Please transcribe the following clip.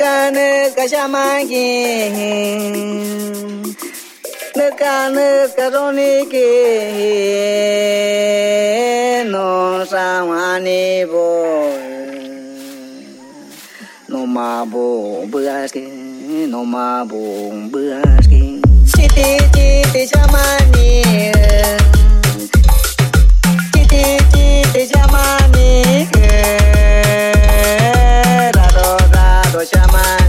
Look on the Karonike, no Samani boy. No mabo, Buaski, no mabo, Buaski. Chiti, chiti, chamani. Chiti, chiti, chamani. Rado, rado, chamani.